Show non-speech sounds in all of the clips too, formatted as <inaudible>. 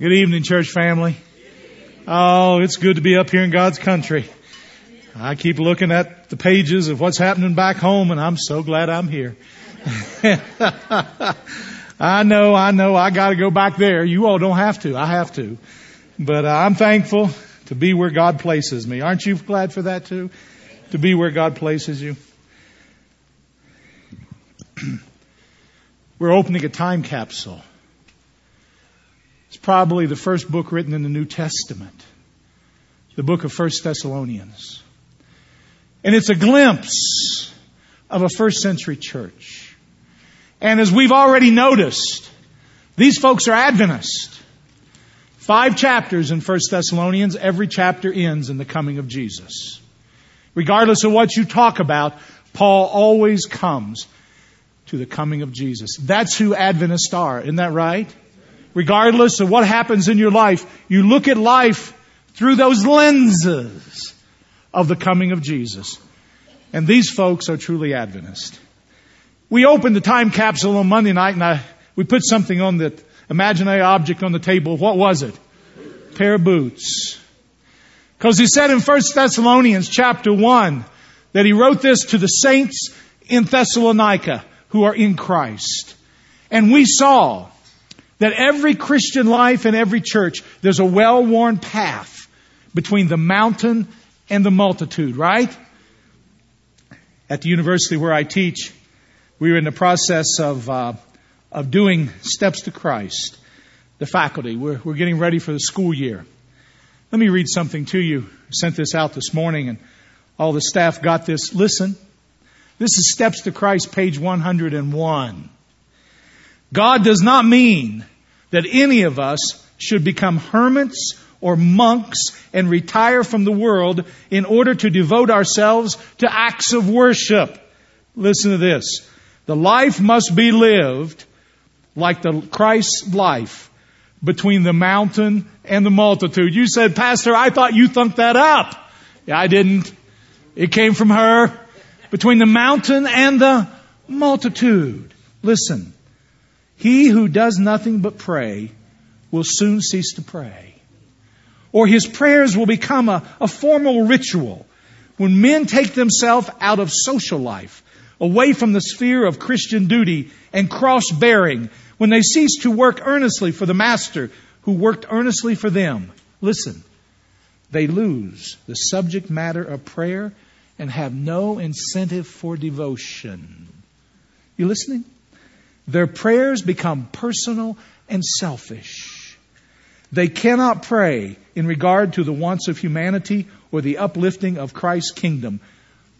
Good evening, church family. Oh, it's good to be up here in God's country. I keep looking at the pages of what's happening back home and I'm so glad I'm here. <laughs> I know, I know, I gotta go back there. You all don't have to. I have to. But uh, I'm thankful to be where God places me. Aren't you glad for that too? To be where God places you. <clears throat> We're opening a time capsule. It's probably the first book written in the New Testament, the book of First Thessalonians. And it's a glimpse of a first century church. And as we've already noticed, these folks are Adventist. Five chapters in First Thessalonians, every chapter ends in the coming of Jesus. Regardless of what you talk about, Paul always comes to the coming of Jesus. That's who Adventists are, isn't that right? Regardless of what happens in your life, you look at life through those lenses of the coming of Jesus. And these folks are truly Adventist. We opened the time capsule on Monday night and I, we put something on the imaginary object on the table. What was it? A pair of boots. Because he said in 1 Thessalonians chapter 1 that he wrote this to the saints in Thessalonica who are in Christ. And we saw that every Christian life and every church, there's a well-worn path between the mountain and the multitude, right? At the university where I teach, we were in the process of, uh, of doing steps to Christ. The faculty, we're, we're getting ready for the school year. Let me read something to you. I sent this out this morning and all the staff got this. Listen. This is Steps to Christ, page 101. God does not mean that any of us should become hermits or monks and retire from the world in order to devote ourselves to acts of worship. Listen to this. The life must be lived like the Christ's life between the mountain and the multitude. You said, Pastor, I thought you thunk that up. Yeah, I didn't. It came from her. Between the mountain and the multitude. Listen. He who does nothing but pray will soon cease to pray. Or his prayers will become a, a formal ritual when men take themselves out of social life, away from the sphere of Christian duty and cross bearing, when they cease to work earnestly for the Master who worked earnestly for them. Listen, they lose the subject matter of prayer and have no incentive for devotion. You listening? Their prayers become personal and selfish. They cannot pray in regard to the wants of humanity or the uplifting of Christ's kingdom,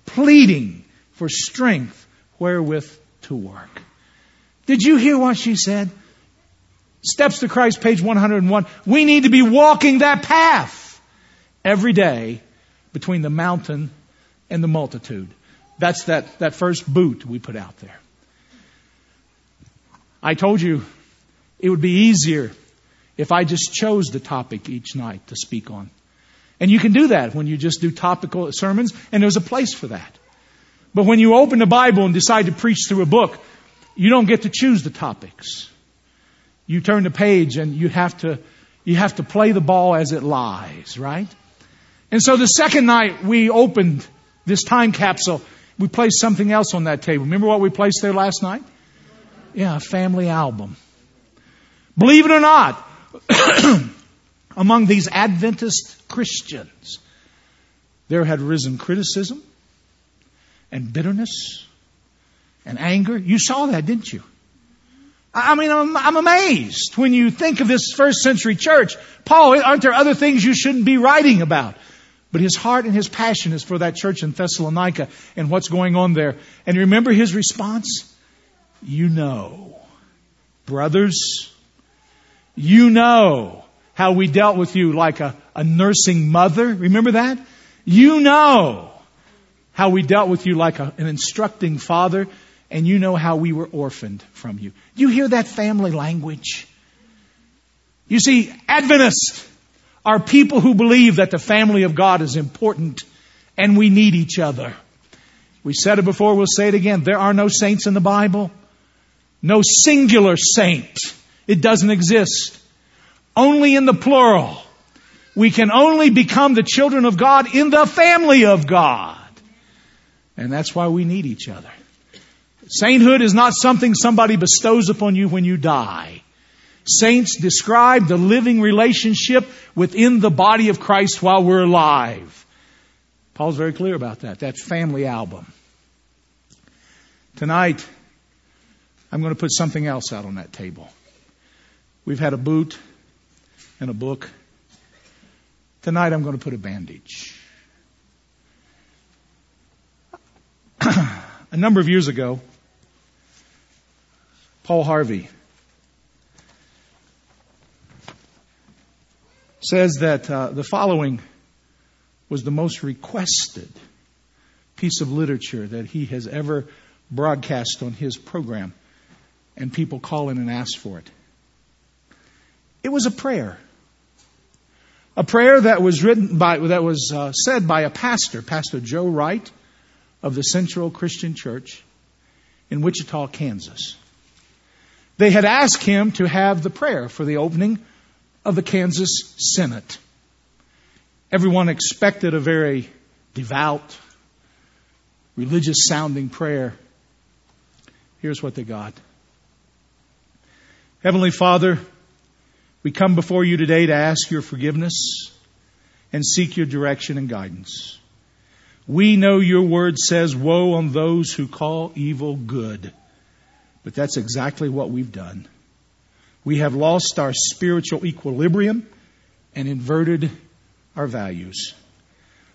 pleading for strength wherewith to work. Did you hear what she said? Steps to Christ, page 101. We need to be walking that path every day between the mountain and the multitude. That's that, that first boot we put out there. I told you it would be easier if I just chose the topic each night to speak on. And you can do that when you just do topical sermons, and there's a place for that. But when you open the Bible and decide to preach through a book, you don't get to choose the topics. You turn the page and you have to, you have to play the ball as it lies, right? And so the second night we opened this time capsule, we placed something else on that table. Remember what we placed there last night? Yeah, a family album. Believe it or not, <clears throat> among these Adventist Christians, there had risen criticism and bitterness and anger. You saw that, didn't you? I mean, I'm, I'm, amazed when you think of this first century church. Paul, aren't there other things you shouldn't be writing about? But his heart and his passion is for that church in Thessalonica and what's going on there. And remember his response? You know. Brothers, you know how we dealt with you like a, a nursing mother. Remember that? You know how we dealt with you like a, an instructing father, and you know how we were orphaned from you. You hear that family language? You see, Adventists are people who believe that the family of God is important and we need each other. We said it before, we'll say it again. There are no saints in the Bible. No singular saint. It doesn't exist. only in the plural. We can only become the children of God in the family of God. And that's why we need each other. Sainthood is not something somebody bestows upon you when you die. Saints describe the living relationship within the body of Christ while we're alive. Paul's very clear about that. That family album. Tonight, I'm going to put something else out on that table. We've had a boot and a book. Tonight, I'm going to put a bandage. <clears throat> a number of years ago, Paul Harvey says that uh, the following was the most requested piece of literature that he has ever broadcast on his program, and people call in and ask for it. It was a prayer. A prayer that was written by, that was uh, said by a pastor, Pastor Joe Wright of the Central Christian Church in Wichita, Kansas. They had asked him to have the prayer for the opening of the Kansas Senate. Everyone expected a very devout, religious sounding prayer. Here's what they got. Heavenly Father, we come before you today to ask your forgiveness and seek your direction and guidance. We know your word says, woe on those who call evil good but that's exactly what we've done. We have lost our spiritual equilibrium and inverted our values.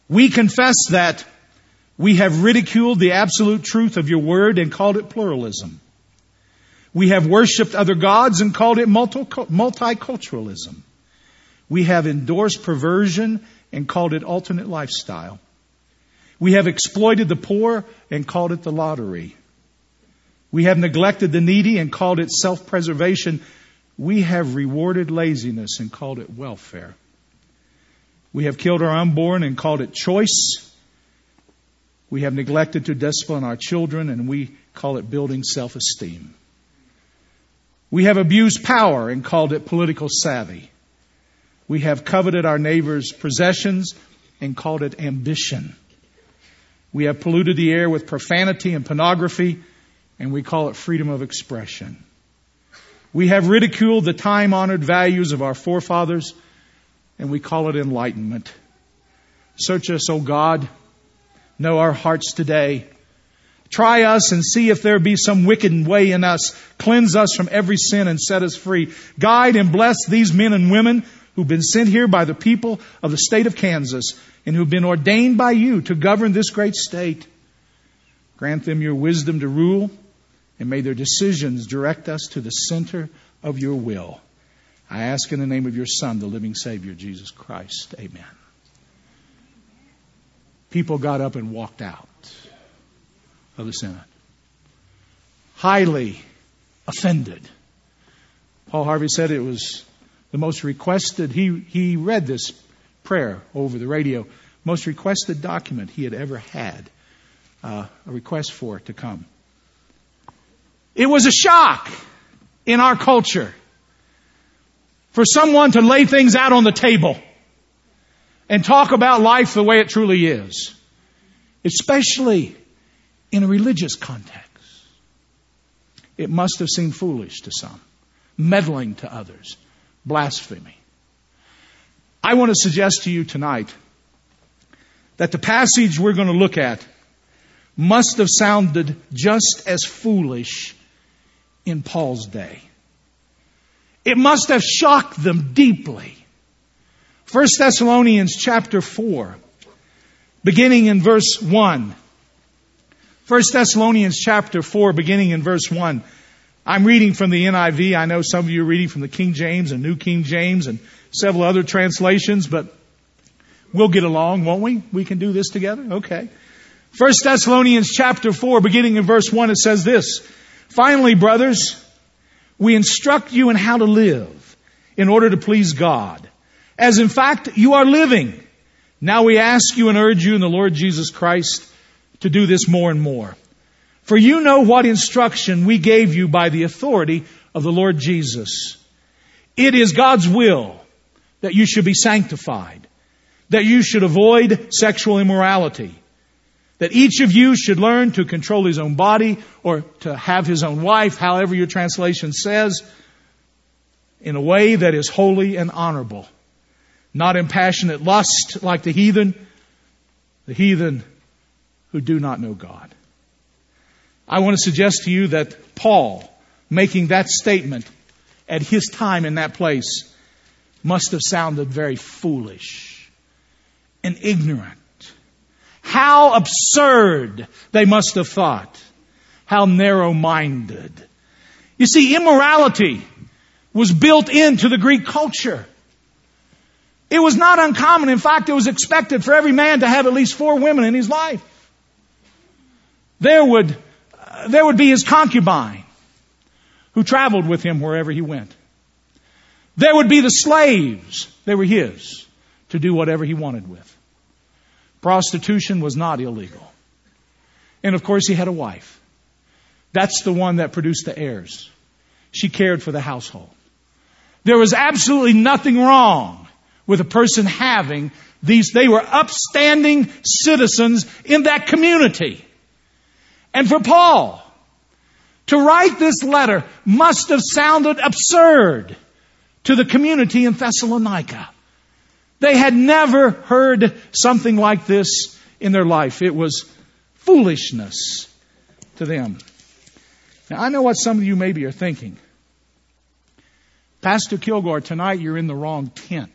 We confess that we have ridiculed the absolute truth of your word and called it pluralism. We have worshiped other gods and called it multiculturalism. We have endorsed perversion and called it alternate lifestyle. We have exploited the poor and called it the lottery. We have neglected the needy and called it self-preservation. We have rewarded laziness and called it welfare. We have killed our unborn and called it choice. We have neglected to discipline our children and we call it building self-esteem. We have abused power and called it political savvy. We have coveted our neighbor's possessions and called it ambition. We have polluted the air with profanity and pornography and we call it freedom of expression. We have ridiculed the time honored values of our forefathers, and we call it enlightenment. Search us, O God. Know our hearts today. Try us and see if there be some wicked way in us. Cleanse us from every sin and set us free. Guide and bless these men and women who've been sent here by the people of the state of Kansas and who've been ordained by you to govern this great state. Grant them your wisdom to rule and may their decisions direct us to the center of your will. I ask in the name of your Son, the living Savior, Jesus Christ. Amen. People got up and walked out of the Senate. Highly offended. Paul Harvey said it was the most requested, he, he read this prayer over the radio, most requested document he had ever had, uh, a request for to come. It was a shock in our culture for someone to lay things out on the table and talk about life the way it truly is, especially in a religious context. It must have seemed foolish to some, meddling to others, blasphemy. I want to suggest to you tonight that the passage we're going to look at must have sounded just as foolish in Paul's day. It must have shocked them deeply. 1 Thessalonians chapter 4, beginning in verse 1. 1 Thessalonians chapter 4, beginning in verse 1. I'm reading from the NIV. I know some of you are reading from the King James and New King James and several other translations, but we'll get along, won't we? We can do this together? Okay. 1 Thessalonians chapter 4, beginning in verse 1, it says this. Finally, brothers, we instruct you in how to live in order to please God, as in fact you are living. Now we ask you and urge you in the Lord Jesus Christ to do this more and more. For you know what instruction we gave you by the authority of the Lord Jesus. It is God's will that you should be sanctified, that you should avoid sexual immorality, that each of you should learn to control his own body or to have his own wife, however your translation says, in a way that is holy and honorable, not in passionate lust like the heathen, the heathen who do not know God. I want to suggest to you that Paul, making that statement at his time in that place, must have sounded very foolish and ignorant. How absurd they must have thought. How narrow minded. You see, immorality was built into the Greek culture. It was not uncommon. In fact, it was expected for every man to have at least four women in his life. There would, uh, there would be his concubine who traveled with him wherever he went. There would be the slaves. They were his to do whatever he wanted with. Prostitution was not illegal. And of course, he had a wife. That's the one that produced the heirs. She cared for the household. There was absolutely nothing wrong with a person having these. They were upstanding citizens in that community. And for Paul to write this letter must have sounded absurd to the community in Thessalonica. They had never heard something like this in their life. It was foolishness to them. Now, I know what some of you maybe are thinking. Pastor Kilgore, tonight you're in the wrong tent.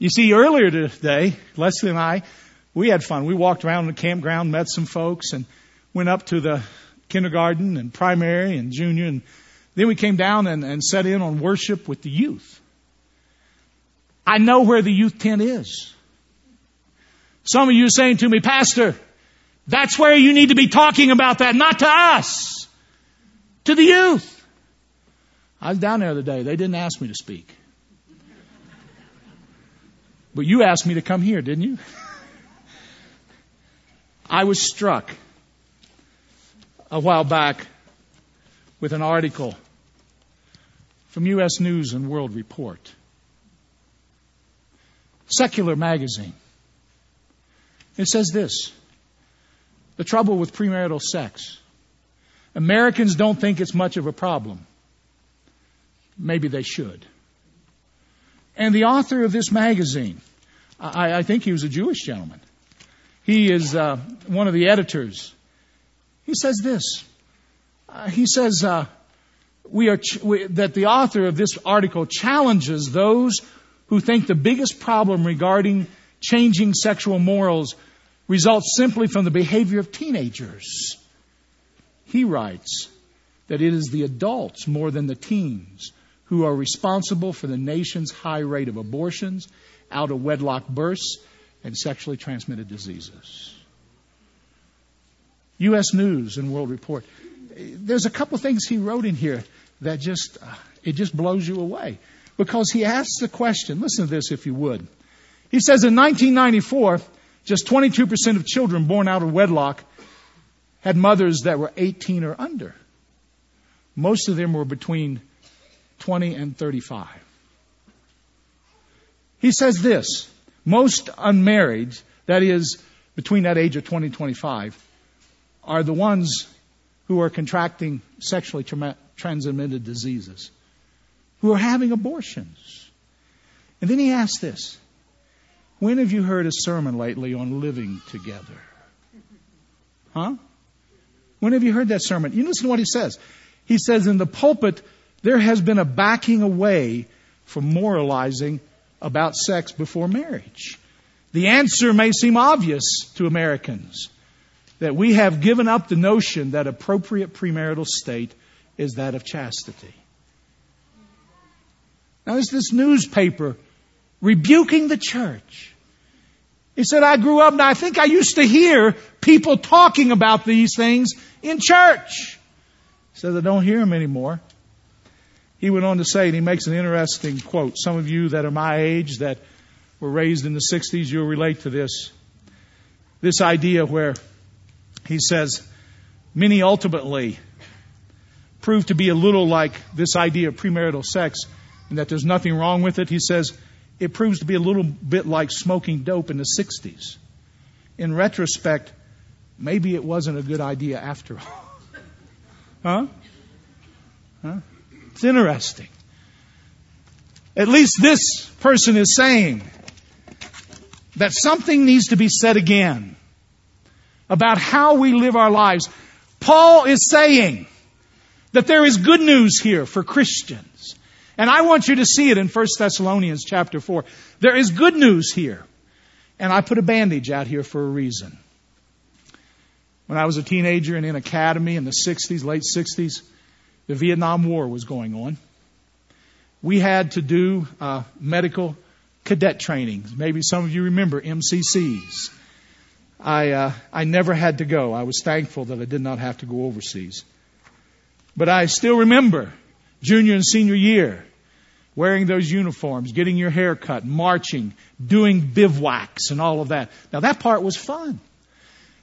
You see, earlier today, Leslie and I, we had fun. We walked around the campground, met some folks, and went up to the kindergarten and primary and junior, and then we came down and, and set in on worship with the youth. I know where the youth tent is. Some of you are saying to me, Pastor, that's where you need to be talking about that, not to us, to the youth. I was down there the other day. They didn't ask me to speak. But you asked me to come here, didn't you? <laughs> I was struck a while back with an article from U.S. News and World Report. Secular magazine. It says this The trouble with premarital sex. Americans don't think it's much of a problem. Maybe they should. And the author of this magazine, I, I think he was a Jewish gentleman. He is uh, one of the editors. He says this. Uh, he says uh, we are ch- we, that the author of this article challenges those who think the biggest problem regarding changing sexual morals results simply from the behavior of teenagers. He writes that it is the adults more than the teens who are responsible for the nation's high rate of abortions, out of wedlock births, and sexually transmitted diseases. U.S. News and World Report. There's a couple things he wrote in here that just, uh, it just blows you away. Because he asks the question, listen to this if you would. He says in 1994, just 22% of children born out of wedlock had mothers that were 18 or under. Most of them were between 20 and 35. He says this most unmarried, that is, between that age of 20 and 25, are the ones who are contracting sexually transmitted diseases, who are having abortions. And then he asks this When have you heard a sermon lately on living together? Huh? When have you heard that sermon? You listen to what he says. He says, In the pulpit, there has been a backing away from moralizing about sex before marriage. The answer may seem obvious to Americans that we have given up the notion that appropriate premarital state is that of chastity. Now, is this newspaper rebuking the church. He said, I grew up and I think I used to hear people talking about these things in church. He says, I don't hear them anymore. He went on to say, and he makes an interesting quote. Some of you that are my age that were raised in the 60s, you'll relate to this. This idea where he says, many ultimately prove to be a little like this idea of premarital sex and that there's nothing wrong with it. He says it proves to be a little bit like smoking dope in the 60s. In retrospect, maybe it wasn't a good idea after all. <laughs> huh? Huh? It's interesting. At least this person is saying that something needs to be said again about how we live our lives. Paul is saying that there is good news here for Christians. And I want you to see it in 1 Thessalonians chapter 4. There is good news here. And I put a bandage out here for a reason. When I was a teenager and in academy in the 60s, late 60s, the Vietnam War was going on. We had to do uh, medical cadet trainings. Maybe some of you remember MCCs. I, uh, I never had to go. I was thankful that I did not have to go overseas. But I still remember junior and senior year wearing those uniforms, getting your hair cut, marching, doing bivouacs and all of that. Now that part was fun.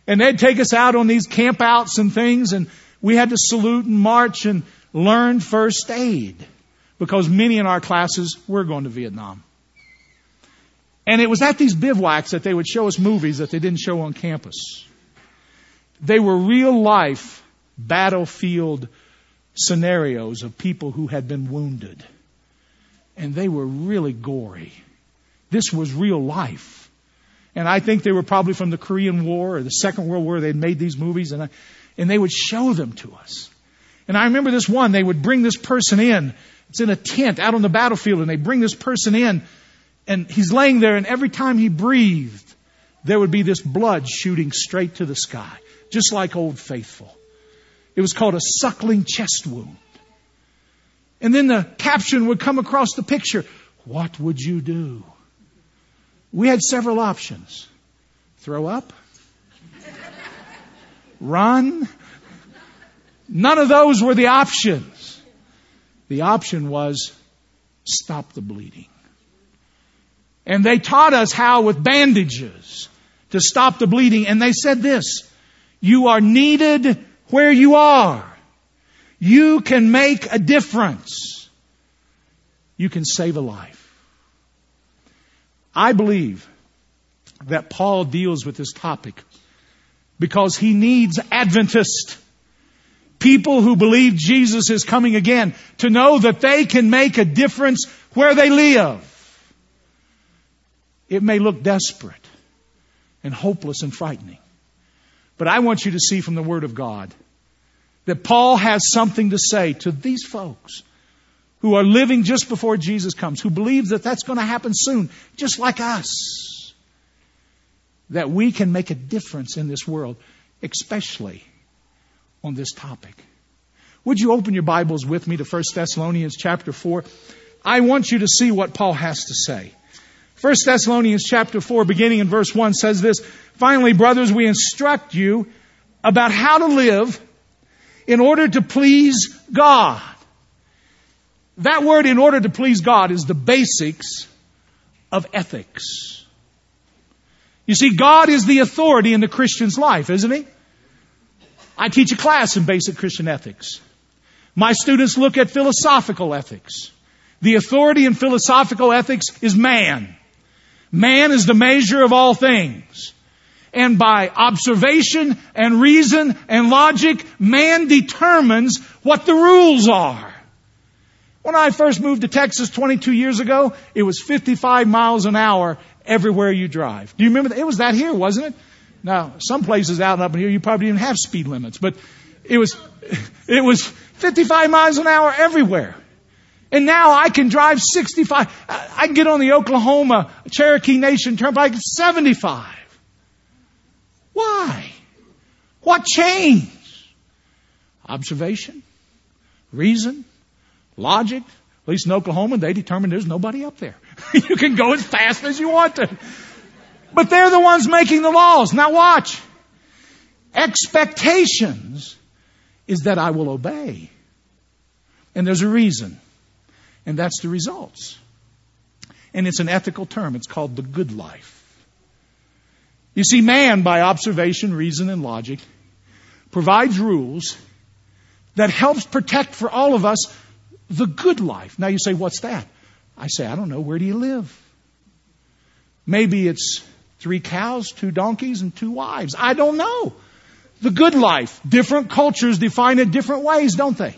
And they'd take us out on these campouts and things and we had to salute and march and learn first aid because many in our classes were going to Vietnam. And it was at these bivouacs that they would show us movies that they didn't show on campus. They were real life battlefield scenarios of people who had been wounded. And they were really gory. This was real life. And I think they were probably from the Korean War or the Second World War. They'd made these movies and, I, and they would show them to us. And I remember this one, they would bring this person in. It's in a tent out on the battlefield and they bring this person in and he's laying there and every time he breathed, there would be this blood shooting straight to the sky, just like Old Faithful. It was called a sucking chest wound. And then the caption would come across the picture. What would you do? We had several options. Throw up? Run? None of those were the options. The option was stop the bleeding. And they taught us how with bandages to stop the bleeding. And they said this, you are needed where you are. You can make a difference. You can save a life. I believe that Paul deals with this topic because he needs Adventists, people who believe Jesus is coming again, to know that they can make a difference where they live. It may look desperate and hopeless and frightening. But I want you to see from the Word of God that Paul has something to say to these folks who are living just before Jesus comes, who believe that that's going to happen soon, just like us. That we can make a difference in this world, especially on this topic. Would you open your Bibles with me to 1 Thessalonians chapter 4? I want you to see what Paul has to say. 1 Thessalonians chapter 4 beginning in verse 1 says this, Finally, brothers, we instruct you about how to live in order to please God. That word in order to please God is the basics of ethics. You see, God is the authority in the Christian's life, isn't He? I teach a class in basic Christian ethics. My students look at philosophical ethics. The authority in philosophical ethics is man. Man is the measure of all things. And by observation and reason and logic, man determines what the rules are. When I first moved to Texas 22 years ago, it was 55 miles an hour everywhere you drive. Do you remember that? It was that here, wasn't it? Now, some places out and up here, you probably didn't have speed limits, but it was, <laughs> it was 55 miles an hour everywhere. And now I can drive 65. I can get on the Oklahoma Cherokee Nation Turnpike at 75. Why? What changed? Observation, reason, logic. At least in Oklahoma, they determined there's nobody up there. <laughs> you can go as fast as you want to. But they're the ones making the laws. Now watch. Expectations is that I will obey. And there's a reason. And that's the results. And it's an ethical term. It's called the good life. You see, man, by observation, reason, and logic, provides rules that helps protect for all of us the good life. Now you say, what's that? I say, I don't know. Where do you live? Maybe it's three cows, two donkeys, and two wives. I don't know. The good life. Different cultures define it different ways, don't they?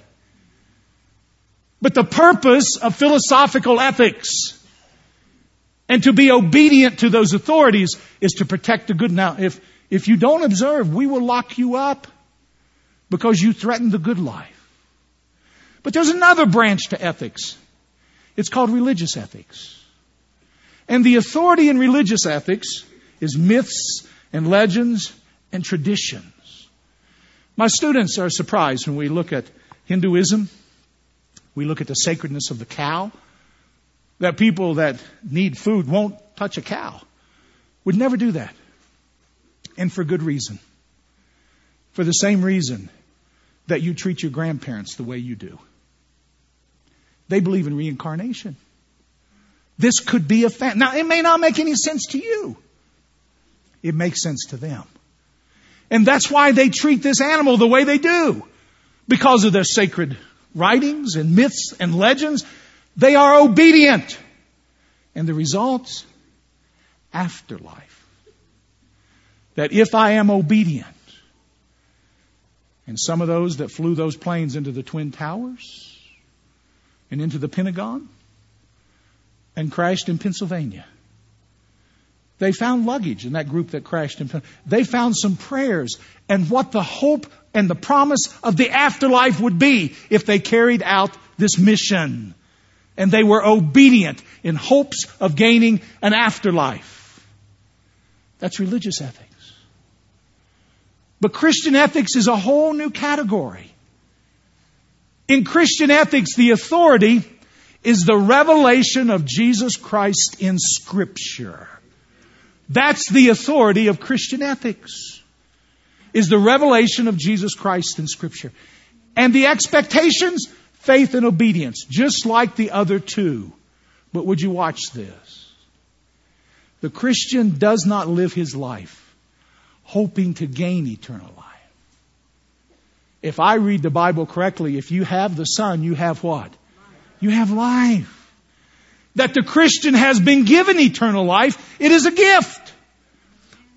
But the purpose of philosophical ethics and to be obedient to those authorities is to protect the good. Now, if, if you don't observe, we will lock you up because you threaten the good life. But there's another branch to ethics. It's called religious ethics. And the authority in religious ethics is myths and legends and traditions. My students are surprised when we look at Hinduism, we look at the sacredness of the cow, that people that need food won't touch a cow. Would never do that. And for good reason. For the same reason that you treat your grandparents the way you do. They believe in reincarnation. This could be a fact. Now, it may not make any sense to you. It makes sense to them. And that's why they treat this animal the way they do. Because of their sacred writings and myths and legends. They are obedient. And the results? Afterlife. That if I am obedient, and some of those that flew those planes into the Twin Towers and into the Pentagon and crashed in Pennsylvania. They found luggage in that group that crashed in They found some prayers and what the hope and the promise of the afterlife would be if they carried out this mission. And they were obedient in hopes of gaining an afterlife. That's religious ethics. But Christian ethics is a whole new category. In Christian ethics, the authority is the revelation of Jesus Christ in Scripture. That's the authority of Christian ethics. Is the revelation of Jesus Christ in Scripture. And the expectations, faith and obedience, just like the other two. But would you watch this? The Christian does not live his life hoping to gain eternal life. If I read the Bible correctly, if you have the Son, you have what? You have life. That the Christian has been given eternal life. It is a gift.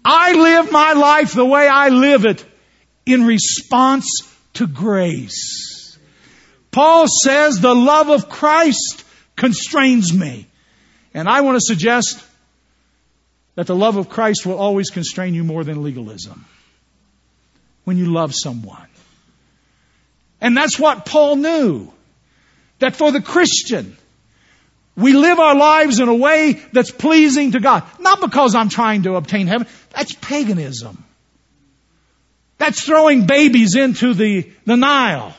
I live my life the way I live it in response to grace. Paul says the love of Christ constrains me. And I want to suggest that the love of Christ will always constrain you more than legalism. When you love someone. And that's what Paul knew. That for the Christian, we live our lives in a way that's pleasing to God. Not because I'm trying to obtain heaven. That's paganism. That's throwing babies into the, the Nile.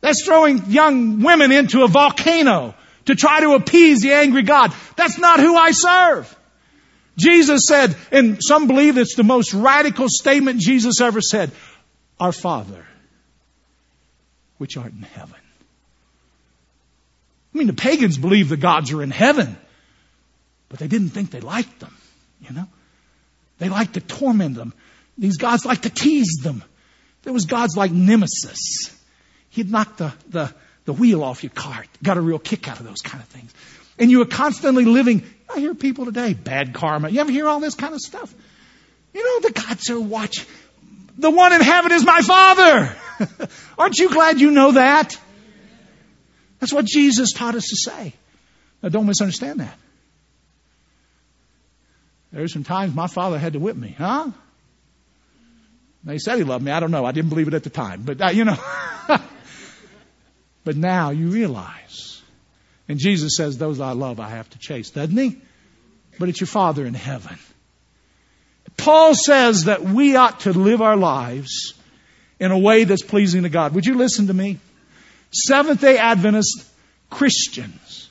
That's throwing young women into a volcano to try to appease the angry God. That's not who I serve. Jesus said, and some believe it's the most radical statement Jesus ever said, Our Father, which art in heaven. I mean, the pagans believed the gods are in heaven, but they didn't think they liked them, you know? They liked to torment them. These gods liked to tease them. There was gods like Nemesis. He'd knock the, the, the wheel off your cart. Got a real kick out of those kind of things. And you were constantly living I hear people today, bad karma. You ever hear all this kind of stuff? You know, the gods are watching. The one in heaven is my Father. <laughs> Aren't you glad you know that? That's what Jesus taught us to say. Now don't misunderstand that. There There's some times my father had to whip me, huh? They said he loved me. I don't know. I didn't believe it at the time, but uh, you know. <laughs> but now you realize and Jesus says, those I love I have to chase, doesn't he? But it's your Father in heaven. Paul says that we ought to live our lives in a way that's pleasing to God. Would you listen to me? Seventh day Adventist Christians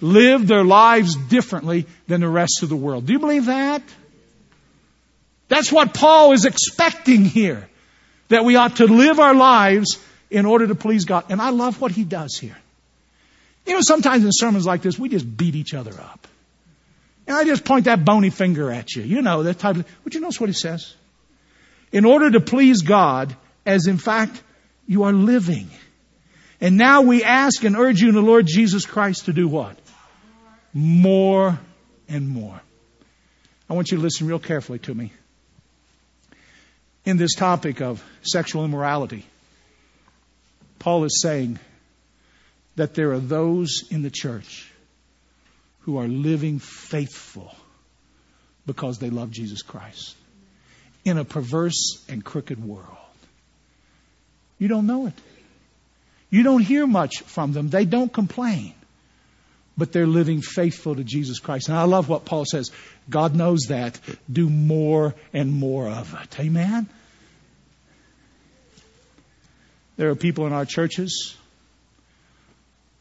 live their lives differently than the rest of the world. Do you believe that? That's what Paul is expecting here. That we ought to live our lives in order to please God. And I love what he does here. You know, sometimes in sermons like this, we just beat each other up. And I just point that bony finger at you. You know, that type of, would you notice what he says? In order to please God, as in fact You are living. And now we ask and urge you in the Lord Jesus Christ to do what? More and more. I want you to listen real carefully to me. In this topic of sexual immorality, Paul is saying that there are those in the church who are living faithful because they love Jesus Christ in a perverse and crooked world. You don't know it. You don't hear much from them. They don't complain. But they're living faithful to Jesus Christ. And I love what Paul says. God knows that. Do more and more of it. Amen? There are people in our churches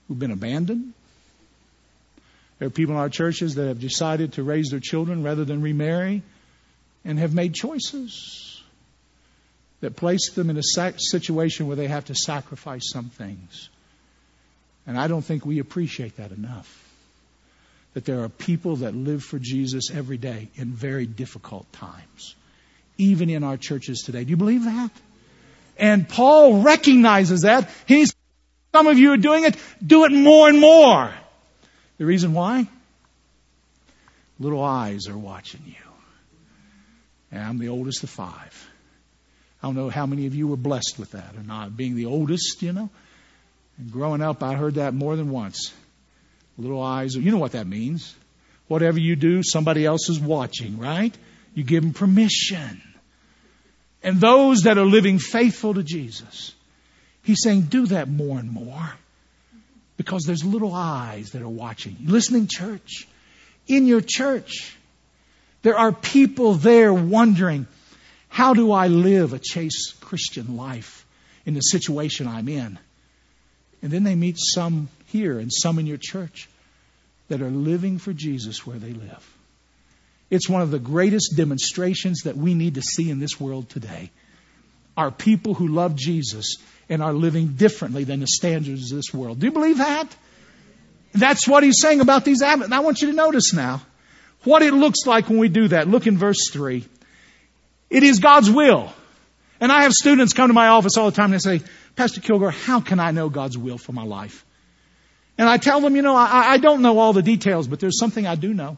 who've been abandoned. There are people in our churches that have decided to raise their children rather than remarry and have made choices that place them in a situation where they have to sacrifice some things. And I don't think we appreciate that enough. That there are people that live for Jesus every day in very difficult times, even in our churches today. Do you believe that? And Paul recognizes that. He's, some of you are doing it, do it more and more. The reason why? Little eyes are watching you. And I'm the oldest of five. I don't know how many of you were blessed with that or not, being the oldest, you know. And growing up, I heard that more than once. Little eyes, you know what that means. Whatever you do, somebody else is watching, right? You give them permission. And those that are living faithful to Jesus, He's saying, do that more and more. Because there's little eyes that are watching. Listening, church. In your church, there are people there wondering, how do I live a chaste Christian life in the situation I'm in? And then they meet some here and some in your church that are living for Jesus where they live. It's one of the greatest demonstrations that we need to see in this world today. Are people who love Jesus and are living differently than the standards of this world. Do you believe that? That's what he's saying about these Advent. I want you to notice now what it looks like when we do that. Look in verse 3. It is God's will. And I have students come to my office all the time and they say, Pastor Kilgore, how can I know God's will for my life? And I tell them, you know, I, I don't know all the details, but there's something I do know.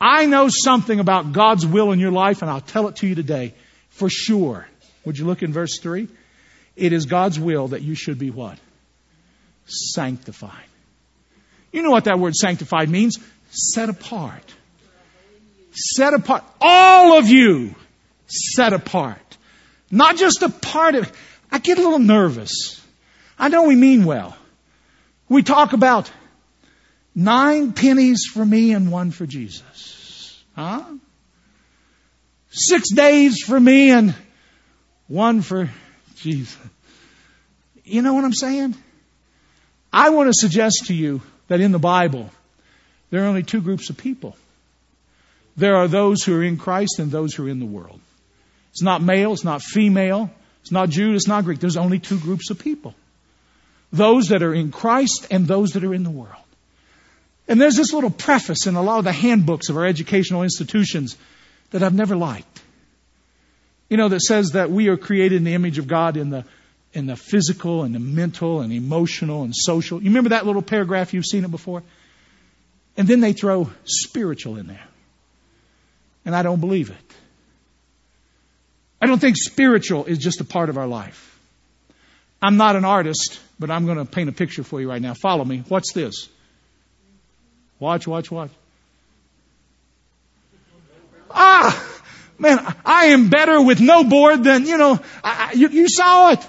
I know something about God's will in your life, and I'll tell it to you today for sure. Would you look in verse 3? It is God's will that you should be what? Sanctified. You know what that word sanctified means? Set apart. Set apart. All of you set apart. Not just a part of, I get a little nervous. I know we mean well. We talk about nine pennies for me and one for Jesus. Huh? Six days for me and one for Jesus. You know what I'm saying? I want to suggest to you that in the Bible, there are only two groups of people. There are those who are in Christ and those who are in the world. It's not male, it's not female, it's not Jew, it's not Greek. There's only two groups of people. Those that are in Christ and those that are in the world. And there's this little preface in a lot of the handbooks of our educational institutions that I've never liked. You know, that says that we are created in the image of God in the in the physical and the mental and emotional and social. You remember that little paragraph? You've seen it before? And then they throw spiritual in there. And I don't believe it. I don't think spiritual is just a part of our life. I'm not an artist, but I'm going to paint a picture for you right now. Follow me. What's this? Watch, watch, watch. Ah! Man, I am better with no board than, you know, I, you, you saw it.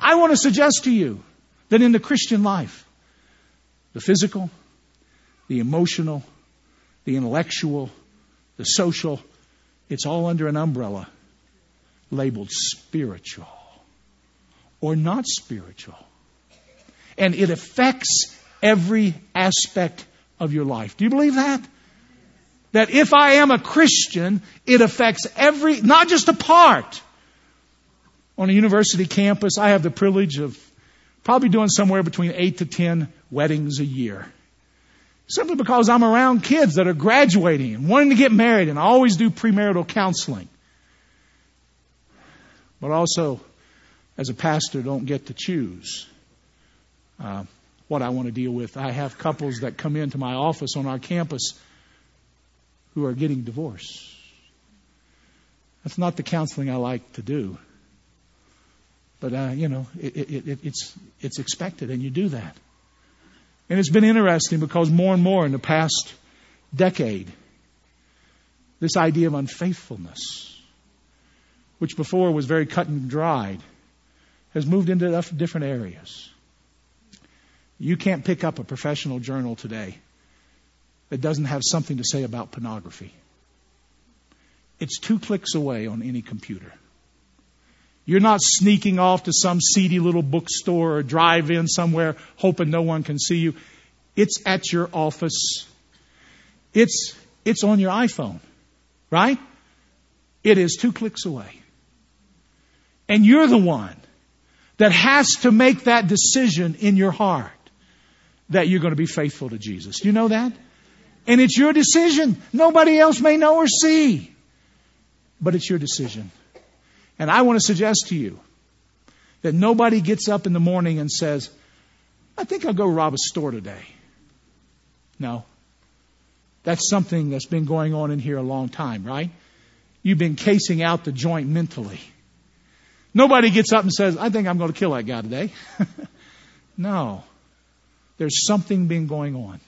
I want to suggest to you that in the Christian life, the physical, the emotional, the intellectual, the social, it's all under an umbrella labeled spiritual or not spiritual. And it affects every aspect of your life. Do you believe that? That if I am a Christian, it affects every, not just a part. On a university campus, I have the privilege of probably doing somewhere between eight to ten weddings a year. Simply because I'm around kids that are graduating and wanting to get married, and I always do premarital counseling. But also, as a pastor, don't get to choose uh, what I want to deal with. I have couples that come into my office on our campus who are getting divorced. That's not the counseling I like to do. But, uh, you know, it, it, it, it's, it's expected, and you do that. And it's been interesting because more and more in the past decade, this idea of unfaithfulness, which before was very cut and dried, has moved into different areas. You can't pick up a professional journal today that doesn't have something to say about pornography. It's two clicks away on any computer. You're not sneaking off to some seedy little bookstore or drive in somewhere hoping no one can see you. It's at your office. It's, it's on your iPhone, right? It is two clicks away. And you're the one that has to make that decision in your heart that you're going to be faithful to Jesus. Do you know that? And it's your decision. Nobody else may know or see. But it's your decision. And I want to suggest to you that nobody gets up in the morning and says, I think I'll go rob a store today. No. That's something that's been going on in here a long time, right? You've been casing out the joint mentally. Nobody gets up and says, I think I'm going to kill that guy today. <laughs> no. There's something been going on.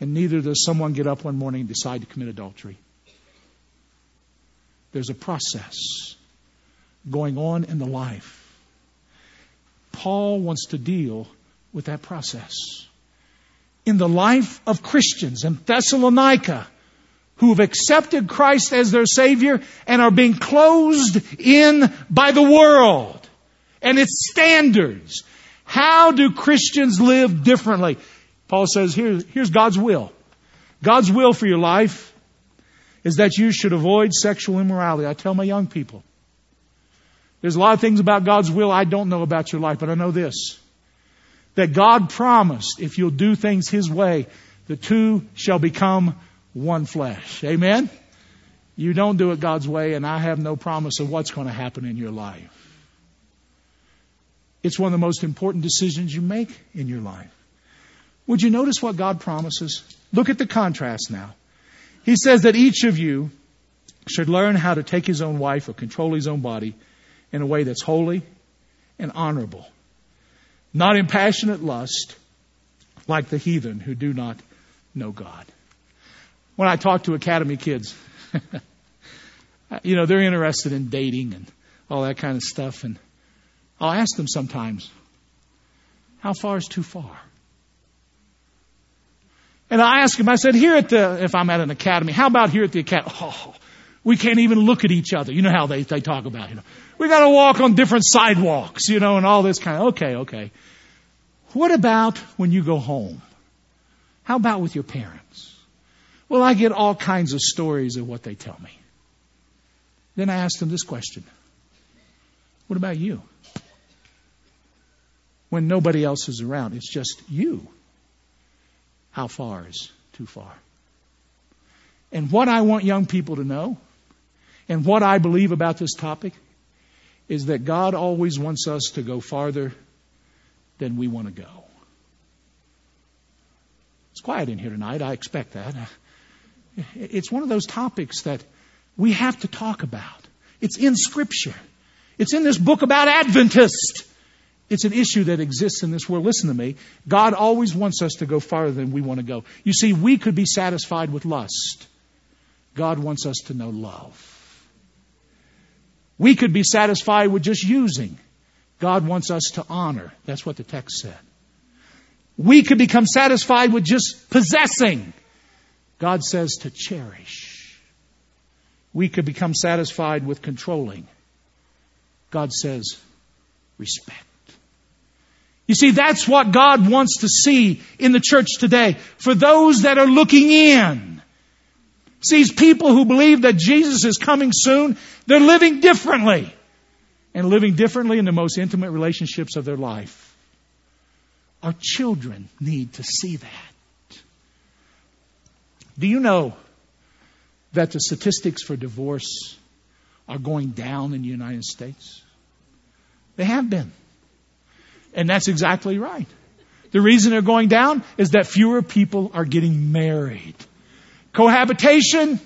And neither does someone get up one morning and decide to commit adultery. There's a process going on in the life. Paul wants to deal with that process. In the life of Christians in Thessalonica, who have accepted Christ as their Savior and are being closed in by the world and its standards. How do Christians live differently? Paul says here, here's God's will. God's will for your life is that you should avoid sexual immorality. I tell my young people. There's a lot of things about God's will I don't know about your life, but I know this. That God promised if you'll do things His way, the two shall become one flesh. Amen? You don't do it God's way, and I have no promise of what's going to happen in your life. It's one of the most important decisions you make in your life. Would you notice what God promises? Look at the contrast now. He says that each of you should learn how to take his own wife or control his own body in a way that's holy and honorable, not in passionate lust like the heathen who do not know God when I talk to academy kids, <laughs> you know, they're interested in dating and all that kind of stuff. And I'll ask them sometimes, how far is too far? And I ask him, I said, here at the, if I'm at an academy, how about here at the academy? <laughs> Oh, we can't even look at each other. You know how they, they talk about, you know. We gotta walk on different sidewalks, you know, and all this kind of, okay, okay. What about when you go home? How about with your parents? Well, I get all kinds of stories of what they tell me. Then I asked them this question What about you? When nobody else is around, it's just you. How far is too far? And what I want young people to know, and what I believe about this topic, is that God always wants us to go farther than we want to go. It's quiet in here tonight. I expect that. It's one of those topics that we have to talk about. It's in Scripture. It's in this book about Adventist. It's an issue that exists in this world. Listen to me. God always wants us to go farther than we want to go. You see, we could be satisfied with lust. God wants us to know love. We could be satisfied with just using. God wants us to honor. That's what the text said. We could become satisfied with just possessing. God says to cherish. We could become satisfied with controlling. God says respect. You see, that's what God wants to see in the church today. For those that are looking in, sees people who believe that Jesus is coming soon, they're living differently. And living differently in the most intimate relationships of their life. Our children need to see that. Do you know that the statistics for divorce are going down in the United States? They have been. And that's exactly right. The reason they're going down is that fewer people are getting married. Cohabitation,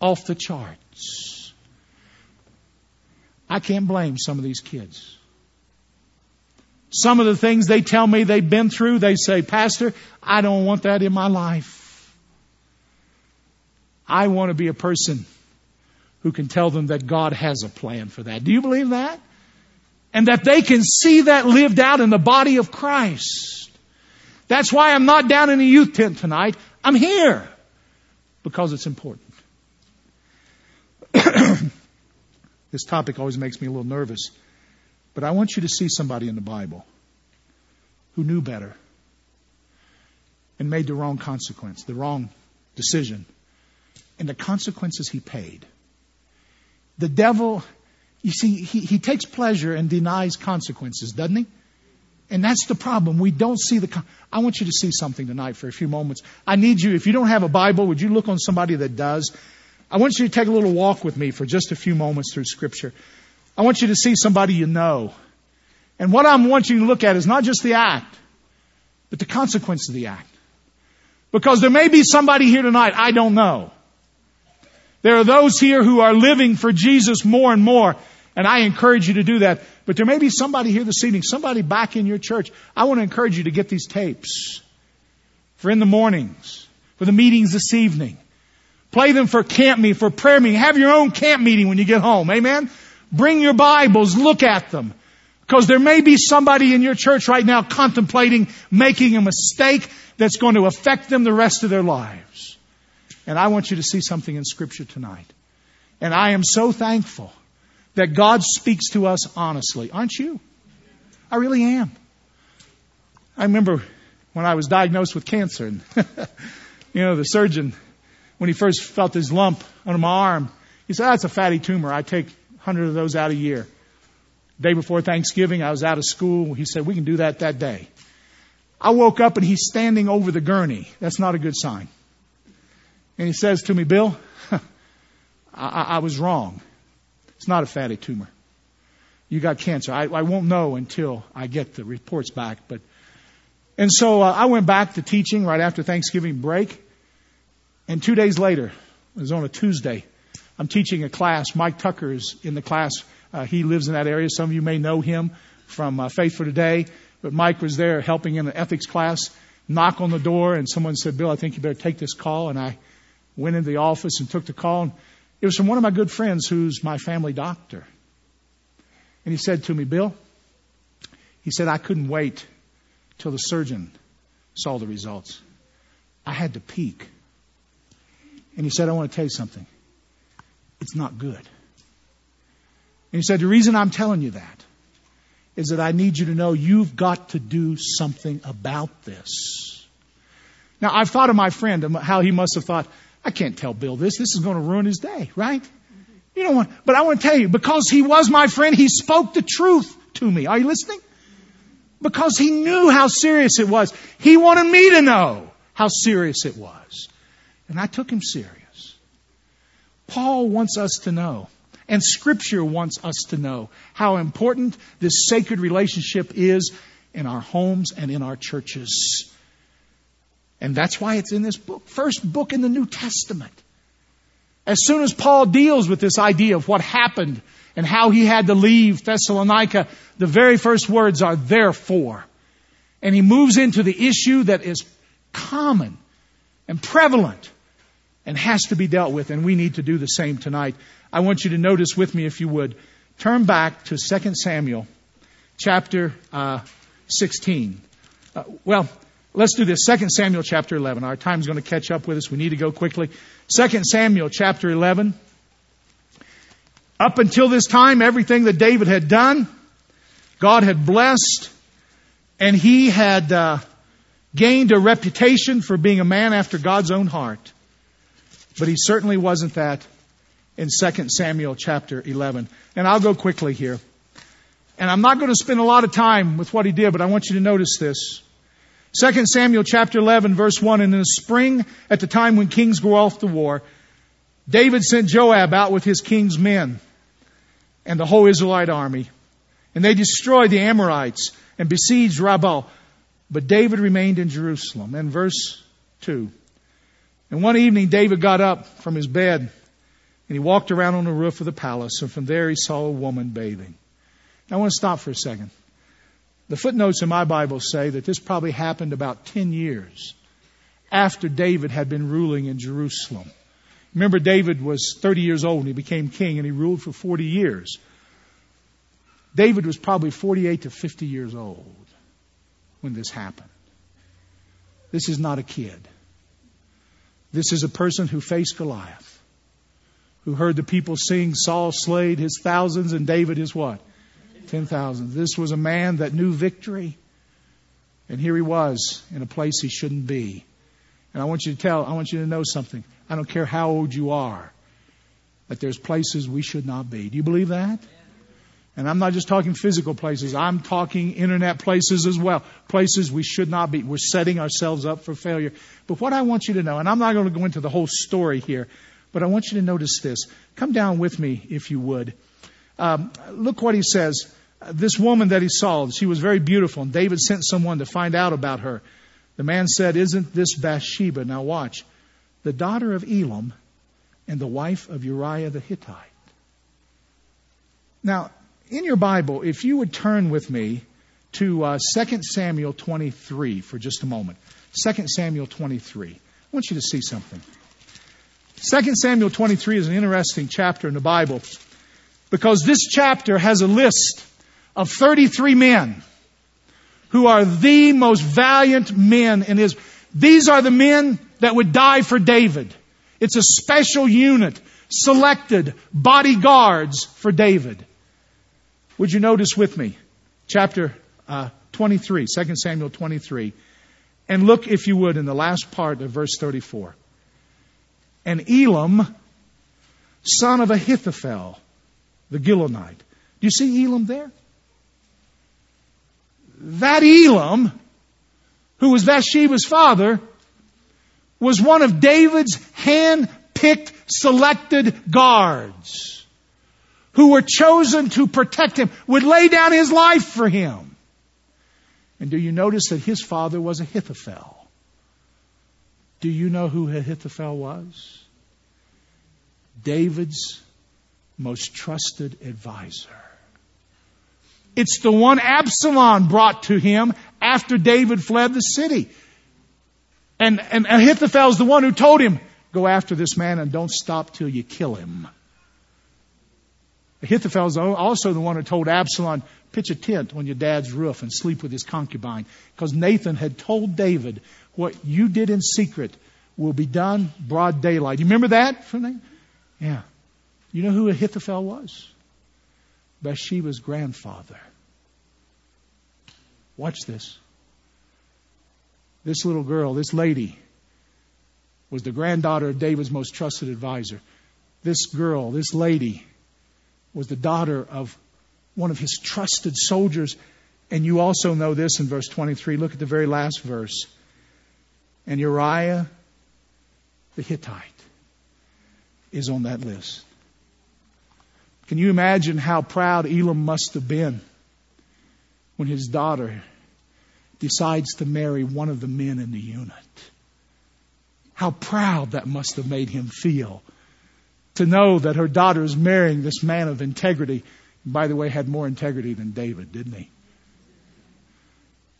off the charts. I can't blame some of these kids. Some of the things they tell me they've been through, they say, Pastor, I don't want that in my life. I want to be a person who can tell them that God has a plan for that. Do you believe that? And that they can see that lived out in the body of Christ. That's why I'm not down in the youth tent tonight. I'm here because it's important. <clears throat> this topic always makes me a little nervous. But I want you to see somebody in the Bible who knew better and made the wrong consequence, the wrong decision, and the consequences he paid. The devil, you see, he, he takes pleasure and denies consequences, doesn't he? And that's the problem. We don't see the. I want you to see something tonight for a few moments. I need you, if you don't have a Bible, would you look on somebody that does? I want you to take a little walk with me for just a few moments through Scripture. I want you to see somebody you know. And what I want you to look at is not just the act, but the consequence of the act. Because there may be somebody here tonight I don't know. There are those here who are living for Jesus more and more, and I encourage you to do that. But there may be somebody here this evening, somebody back in your church. I want to encourage you to get these tapes for in the mornings, for the meetings this evening. Play them for camp meeting, for prayer meeting. Have your own camp meeting when you get home. Amen? Bring your Bibles, look at them. Because there may be somebody in your church right now contemplating making a mistake that's going to affect them the rest of their lives. And I want you to see something in Scripture tonight. And I am so thankful that God speaks to us honestly. Aren't you? I really am. I remember when I was diagnosed with cancer, and <laughs> you know, the surgeon, when he first felt this lump under my arm, he said, That's a fatty tumor. I take 100 of those out a year. Day before Thanksgiving, I was out of school. He said, We can do that that day. I woke up and he's standing over the gurney. That's not a good sign. And he says to me, Bill, <laughs> I, I, was wrong. It's not a fatty tumor. You got cancer. I, I won't know until I get the reports back. But and so uh, I went back to teaching right after Thanksgiving break. And two days later, it was on a Tuesday. I'm teaching a class. Mike Tucker is in the class. Uh, he lives in that area. Some of you may know him from uh, Faith for Today. But Mike was there helping in an ethics class. Knock on the door, and someone said, "Bill, I think you better take this call." And I went into the office and took the call. It was from one of my good friends who's my family doctor. And he said to me, Bill, he said, I couldn't wait till the surgeon saw the results. I had to peek. And he said, I want to tell you something. It's not good. And he said, The reason I'm telling you that is that I need you to know you've got to do something about this. Now, I've thought of my friend, and how he must have thought, I can't tell Bill this. This is going to ruin his day, right? You don't want, But I want to tell you, because he was my friend, he spoke the truth to me. Are you listening? Because he knew how serious it was. He wanted me to know how serious it was. And I took him serious. Paul wants us to know, and Scripture wants us to know how important this sacred relationship is in our homes and in our churches. And that's why it's in this book, first book in the New Testament. As soon as Paul deals with this idea of what happened and how he had to leave Thessalonica, the very first words are therefore. And he moves into the issue that is common and prevalent and has to be dealt with, and we need to do the same tonight. I want you to notice with me, if you would, turn back to 2 Samuel chapter uh, 16. Uh, well, Let's do this. 2 Samuel chapter 11. Our time's going to catch up with us. We need to go quickly. 2 Samuel chapter 11. Up until this time, everything that David had done, God had blessed, and he had uh, gained a reputation for being a man after God's own heart. But he certainly wasn't that in 2 Samuel chapter 11. And I'll go quickly here. And I'm not going to spend a lot of time with what he did, but I want you to notice this. 2 Samuel chapter 11 verse 1, and in the spring, at the time when kings go off to war, David sent Joab out with his king's men and the whole Israelite army. And they destroyed the Amorites and besieged Rabbah. But David remained in Jerusalem. And verse 2. And one evening David got up from his bed and he walked around on the roof of the palace. And from there he saw a woman bathing. Now I want to stop for a second. The footnotes in my Bible say that this probably happened about 10 years after David had been ruling in Jerusalem. Remember, David was 30 years old and he became king and he ruled for 40 years. David was probably 48 to 50 years old when this happened. This is not a kid. This is a person who faced Goliath, who heard the people sing, Saul slayed his thousands and David his what? Ten thousands. This was a man that knew victory. And here he was in a place he shouldn't be. And I want you to tell, I want you to know something. I don't care how old you are, that there's places we should not be. Do you believe that? And I'm not just talking physical places. I'm talking internet places as well. Places we should not be. We're setting ourselves up for failure. But what I want you to know, and I'm not going to go into the whole story here, but I want you to notice this. Come down with me, if you would. Um, look what he says. This woman that he saw, she was very beautiful, and David sent someone to find out about her. The man said, Isn't this Bathsheba? Now watch. The daughter of Elam and the wife of Uriah the Hittite. Now, in your Bible, if you would turn with me to uh, 2 Samuel 23 for just a moment. 2 Samuel 23. I want you to see something. 2 Samuel 23 is an interesting chapter in the Bible because this chapter has a list of 33 men who are the most valiant men in Israel. These are the men that would die for David. It's a special unit, selected bodyguards for David. Would you notice with me? Chapter uh, 23, 2 Samuel 23. And look, if you would, in the last part of verse 34. And Elam, son of Ahithophel, the Gilonite. Do you see Elam there? That Elam, who was Bathsheba's father, was one of David's hand-picked, selected guards who were chosen to protect him, would lay down his life for him. And do you notice that his father was Ahithophel? Do you know who Ahithophel was? David's most trusted advisor. It's the one Absalom brought to him after David fled the city. And, and Ahithophel's the one who told him, go after this man and don't stop till you kill him. Ahithophel is also the one who told Absalom, pitch a tent on your dad's roof and sleep with his concubine. Because Nathan had told David, what you did in secret will be done broad daylight. You remember that? Yeah. You know who Ahithophel was? Bathsheba's grandfather. Watch this. This little girl, this lady, was the granddaughter of David's most trusted advisor. This girl, this lady, was the daughter of one of his trusted soldiers. And you also know this in verse 23. Look at the very last verse. And Uriah the Hittite is on that list. Can you imagine how proud Elam must have been when his daughter decides to marry one of the men in the unit? How proud that must have made him feel to know that her daughter is marrying this man of integrity. by the way, had more integrity than David, didn't he?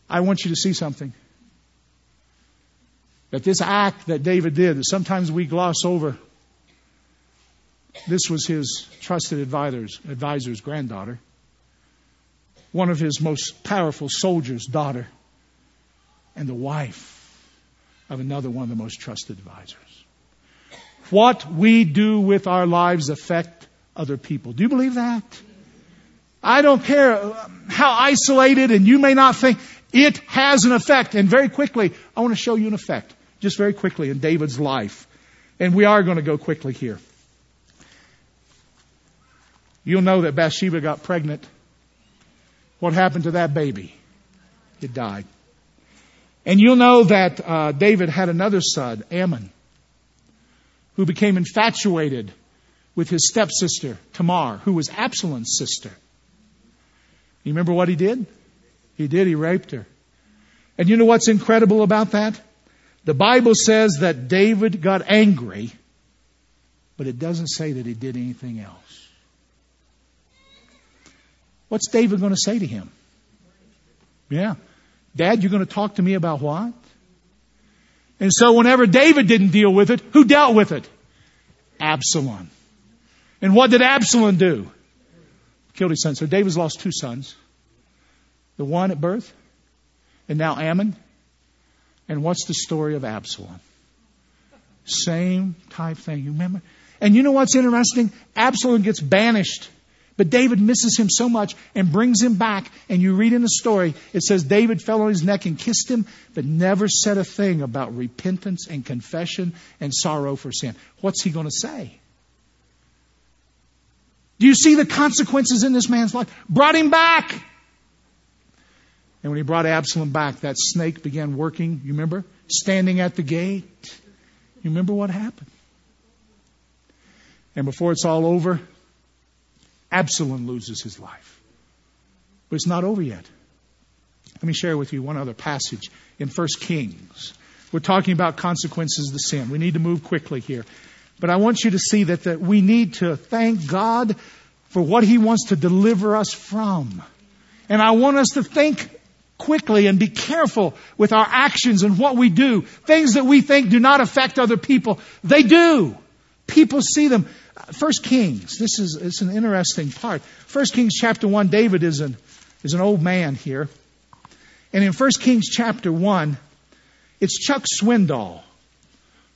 I want you to see something. That this act that David did, that sometimes we gloss over, this was his trusted advisor's, advisor's granddaughter, one of his most powerful soldiers' daughter, and the wife of another one of the most trusted advisors. What we do with our lives affect other people. Do you believe that? I don't care how isolated and you may not think it has an effect. And very quickly, I want to show you an effect. Just very quickly in David's life. And we are going to go quickly here. You'll know that Bathsheba got pregnant. What happened to that baby? It died. And you'll know that uh, David had another son, Amnon who became infatuated with his stepsister, Tamar, who was Absalom's sister. You remember what he did? He did. He raped her. And you know what's incredible about that? The Bible says that David got angry, but it doesn't say that he did anything else. What's David going to say to him? Yeah. Dad, you're going to talk to me about what? And so whenever David didn't deal with it, who dealt with it? Absalom. And what did Absalom do? Killed his son. So David's lost two sons. The one at birth, and now Amnon. And what's the story of Absalom? Same type thing. You remember? And you know what's interesting? Absalom gets banished. But David misses him so much and brings him back. And you read in the story, it says David fell on his neck and kissed him, but never said a thing about repentance and confession and sorrow for sin. What's he going to say? Do you see the consequences in this man's life? Brought him back. And when he brought Absalom back, that snake began working, you remember? Standing at the gate. You remember what happened? And before it's all over, Absalom loses his life. But it's not over yet. Let me share with you one other passage in 1 Kings. We're talking about consequences of the sin. We need to move quickly here. But I want you to see that, that we need to thank God for what He wants to deliver us from. And I want us to think quickly and be careful with our actions and what we do. Things that we think do not affect other people, they do. People see them. First Kings, this is it's an interesting part. First Kings chapter 1, David is an, is an old man here. And in First Kings chapter 1, it's Chuck Swindoll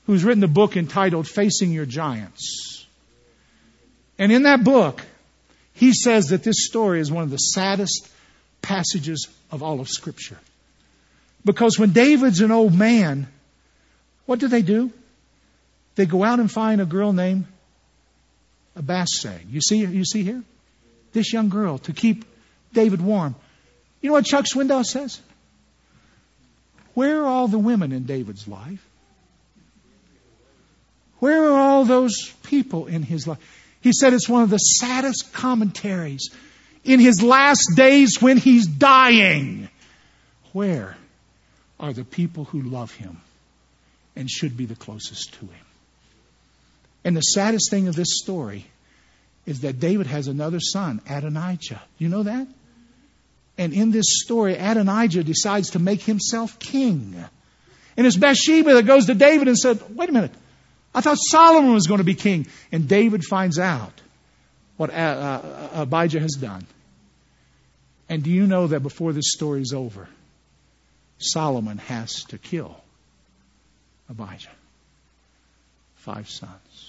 who's written a book entitled Facing Your Giants. And in that book, he says that this story is one of the saddest passages of all of Scripture. Because when David's an old man, what do they do? They go out and find a girl named Abishag. You see, you see here? This young girl to keep David warm. You know what Chuck Swindoll says? Where are all the women in David's life? Where are all those people in his life? He said it's one of the saddest commentaries in his last days when he's dying. Where are the people who love him and should be the closest to him? And the saddest thing of this story is that David has another son, Adonijah. You know that? And in this story, Adonijah decides to make himself king. And it's Bathsheba that goes to David and said, wait a minute. I thought Solomon was going to be king. And David finds out what uh, uh, Abijah has done. And do you know that before this story is over, Solomon has to kill Abijah? Five sons.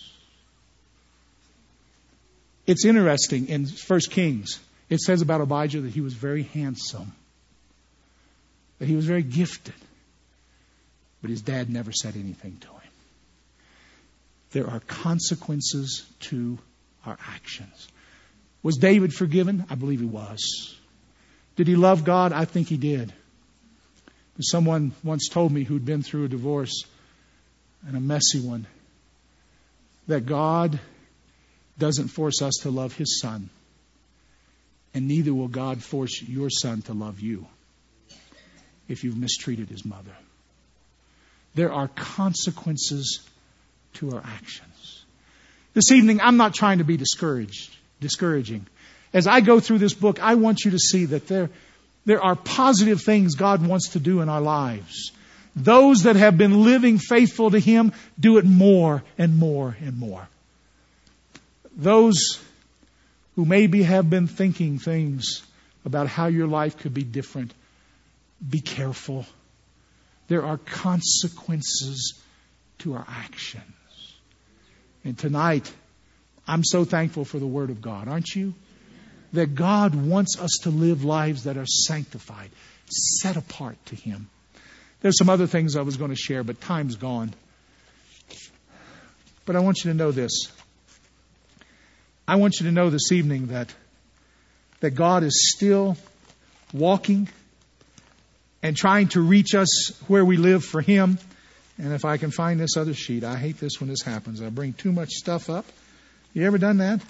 It's interesting in 1 Kings, it says about Abijah that he was very handsome, that he was very gifted, but his dad never said anything to him. There are consequences to our actions. Was David forgiven? I believe he was. Did he love God? I think he did. Someone once told me who'd been through a divorce and a messy one that God doesn't force us to love his son, and neither will God force your son to love you if you've mistreated his mother. There are consequences to our actions. This evening, I'm not trying to be discouraged, discouraging. As I go through this book, I want you to see that there, there are positive things God wants to do in our lives. Those that have been living faithful to Him do it more and more and more. Those who maybe have been thinking things about how your life could be different, be careful. There are consequences to our actions. And tonight, I'm so thankful for the Word of God, aren't you? That God wants us to live lives that are sanctified, set apart to Him. There's some other things I was going to share, but time's gone. But I want you to know this. I want you to know this evening that, that God is still walking and trying to reach us where we live for Him. And if I can find this other sheet, I hate this when this happens. I bring too much stuff up. You ever done that?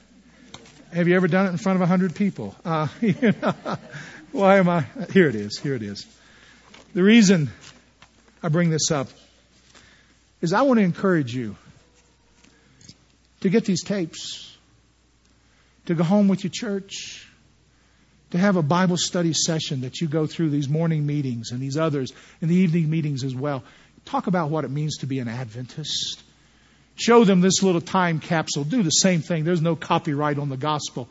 Have you ever done it in front of a hundred people? Uh, <laughs> why am I? Here it is. Here it is. The reason I bring this up is I want to encourage you to get these tapes, to go home with your church, to have a Bible study session that you go through these morning meetings and these others and the evening meetings as well. Talk about what it means to be an Adventist. Show them this little time capsule. Do the same thing. There's no copyright on the gospel.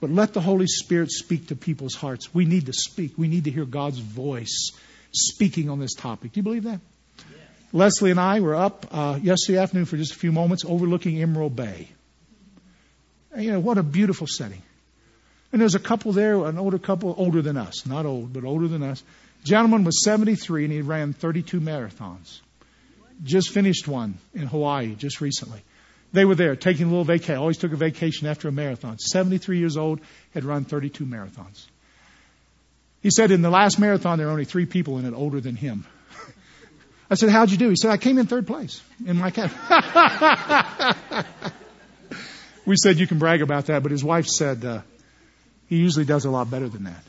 But let the Holy Spirit speak to people's hearts. We need to speak. We need to hear God's voice speaking on this topic. Do you believe that? Leslie and I were up uh, yesterday afternoon for just a few moments overlooking Emerald Bay. You know, what a beautiful setting. And there's a couple there, an older couple, older than us, not old, but older than us. Gentleman was 73 and he ran 32 marathons. Just finished one in Hawaii just recently. They were there taking a little vacation. Always took a vacation after a marathon. 73 years old, had run 32 marathons. He said in the last marathon there were only three people in it older than him. <laughs> I said, How'd you do? He said, I came in third place in my cat. <laughs> we said, You can brag about that, but his wife said, uh, He usually does a lot better than that.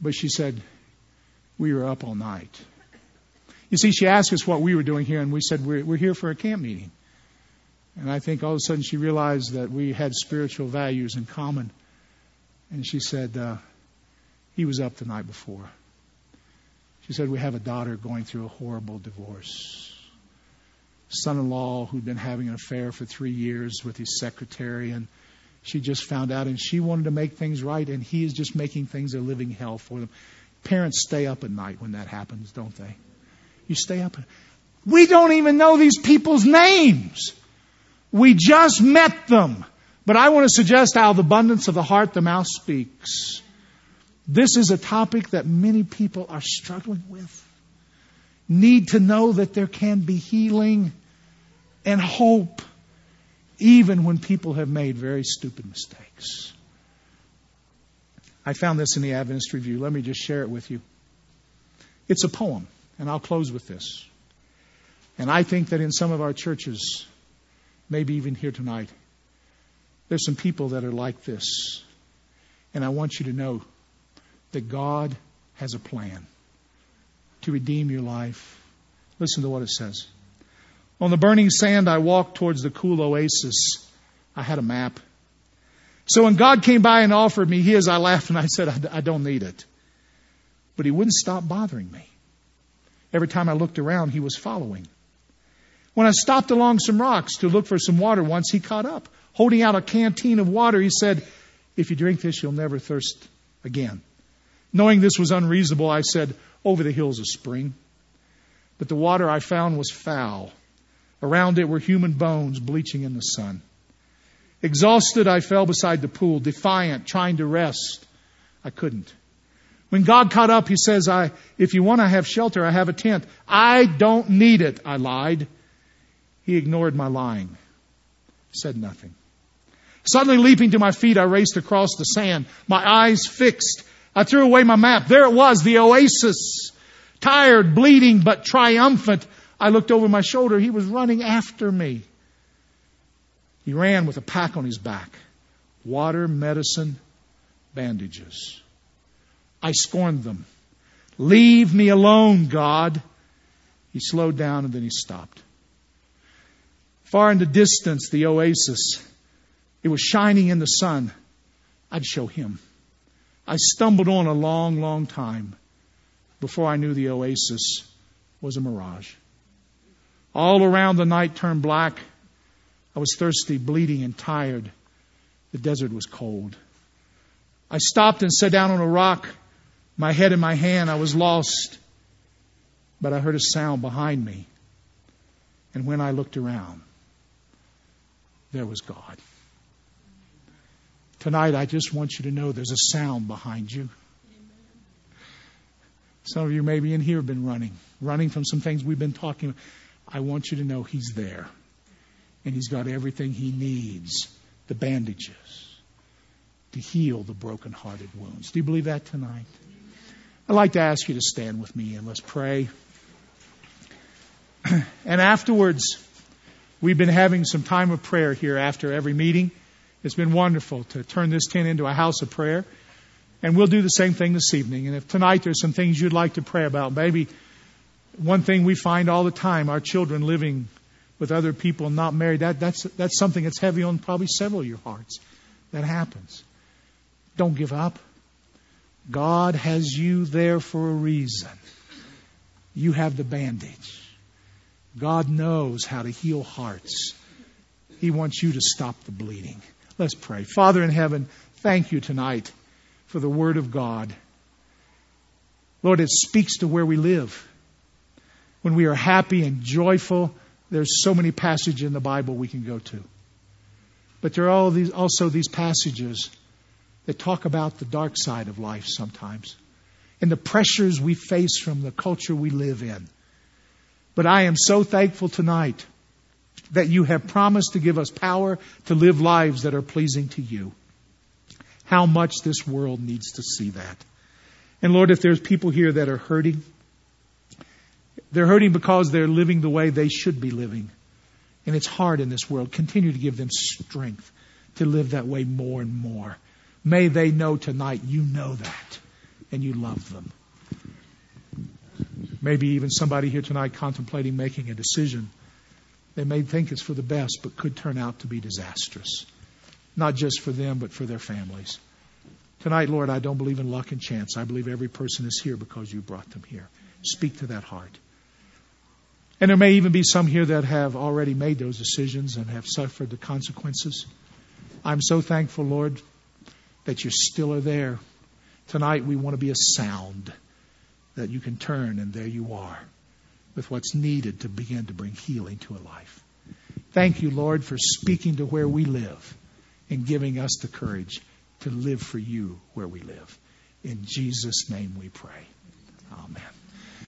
But she said, We were up all night. You see, she asked us what we were doing here, and we said, We're, we're here for a camp meeting. And I think all of a sudden she realized that we had spiritual values in common. And she said, uh, He was up the night before. She said, We have a daughter going through a horrible divorce. Son in law who'd been having an affair for three years with his secretary, and she just found out, and she wanted to make things right, and he is just making things a living hell for them. Parents stay up at night when that happens, don't they? You stay up. We don't even know these people's names. We just met them. But I want to suggest of the abundance of the heart, the mouth speaks. This is a topic that many people are struggling with. Need to know that there can be healing and hope even when people have made very stupid mistakes. I found this in the Adventist Review. Let me just share it with you. It's a poem, and I'll close with this. And I think that in some of our churches, maybe even here tonight, there's some people that are like this. And I want you to know that God has a plan to redeem your life. Listen to what it says. On the burning sand, I walked towards the cool oasis. I had a map. So when God came by and offered me his, I laughed and I said, I don't need it. But he wouldn't stop bothering me. Every time I looked around, he was following. When I stopped along some rocks to look for some water once, he caught up. Holding out a canteen of water, he said, If you drink this, you'll never thirst again. Knowing this was unreasonable, I said, Over the hills a spring. But the water I found was foul. Around it were human bones bleaching in the sun. Exhausted, I fell beside the pool, defiant, trying to rest. I couldn't. When God caught up, He says, I, if you want to have shelter, I have a tent. I don't need it, I lied. He ignored my lying, said nothing. Suddenly leaping to my feet, I raced across the sand, my eyes fixed I threw away my map. There it was, the oasis. Tired, bleeding, but triumphant. I looked over my shoulder. He was running after me. He ran with a pack on his back. Water, medicine, bandages. I scorned them. Leave me alone, God. He slowed down and then he stopped. Far in the distance, the oasis. It was shining in the sun. I'd show him. I stumbled on a long, long time before I knew the oasis was a mirage. All around the night turned black. I was thirsty, bleeding, and tired. The desert was cold. I stopped and sat down on a rock, my head in my hand. I was lost. But I heard a sound behind me. And when I looked around, there was God. Tonight, I just want you to know there's a sound behind you. Some of you maybe in here have been running, running from some things we've been talking about. I want you to know He's there. And He's got everything He needs the bandages to heal the broken-hearted wounds. Do you believe that tonight? I'd like to ask you to stand with me and let's pray. <clears throat> and afterwards, we've been having some time of prayer here after every meeting. It's been wonderful to turn this tent into a house of prayer. And we'll do the same thing this evening. And if tonight there's some things you'd like to pray about, maybe one thing we find all the time, our children living with other people not married, that, that's, that's something that's heavy on probably several of your hearts. That happens. Don't give up. God has you there for a reason. You have the bandage. God knows how to heal hearts. He wants you to stop the bleeding. Let's pray. Father in heaven, thank you tonight for the Word of God. Lord, it speaks to where we live. When we are happy and joyful, there's so many passages in the Bible we can go to. But there are all these, also these passages that talk about the dark side of life sometimes and the pressures we face from the culture we live in. But I am so thankful tonight that you have promised to give us power to live lives that are pleasing to you. How much this world needs to see that. And Lord, if there's people here that are hurting, they're hurting because they're living the way they should be living. And it's hard in this world. Continue to give them strength to live that way more and more. May they know tonight you know that and you love them. Maybe even somebody here tonight contemplating making a decision. They may think it's for the best, but could turn out to be disastrous. Not just for them, but for their families. Tonight, Lord, I don't believe in luck and chance. I believe every person is here because you brought them here. Speak to that heart. And there may even be some here that have already made those decisions and have suffered the consequences. I'm so thankful, Lord, that you still are there. Tonight we want to be a sound that you can turn, and there you are with what's needed to begin to bring healing to a life. Thank you, Lord, for speaking to where we live and giving us the courage to live for you where we live. In Jesus' name we pray.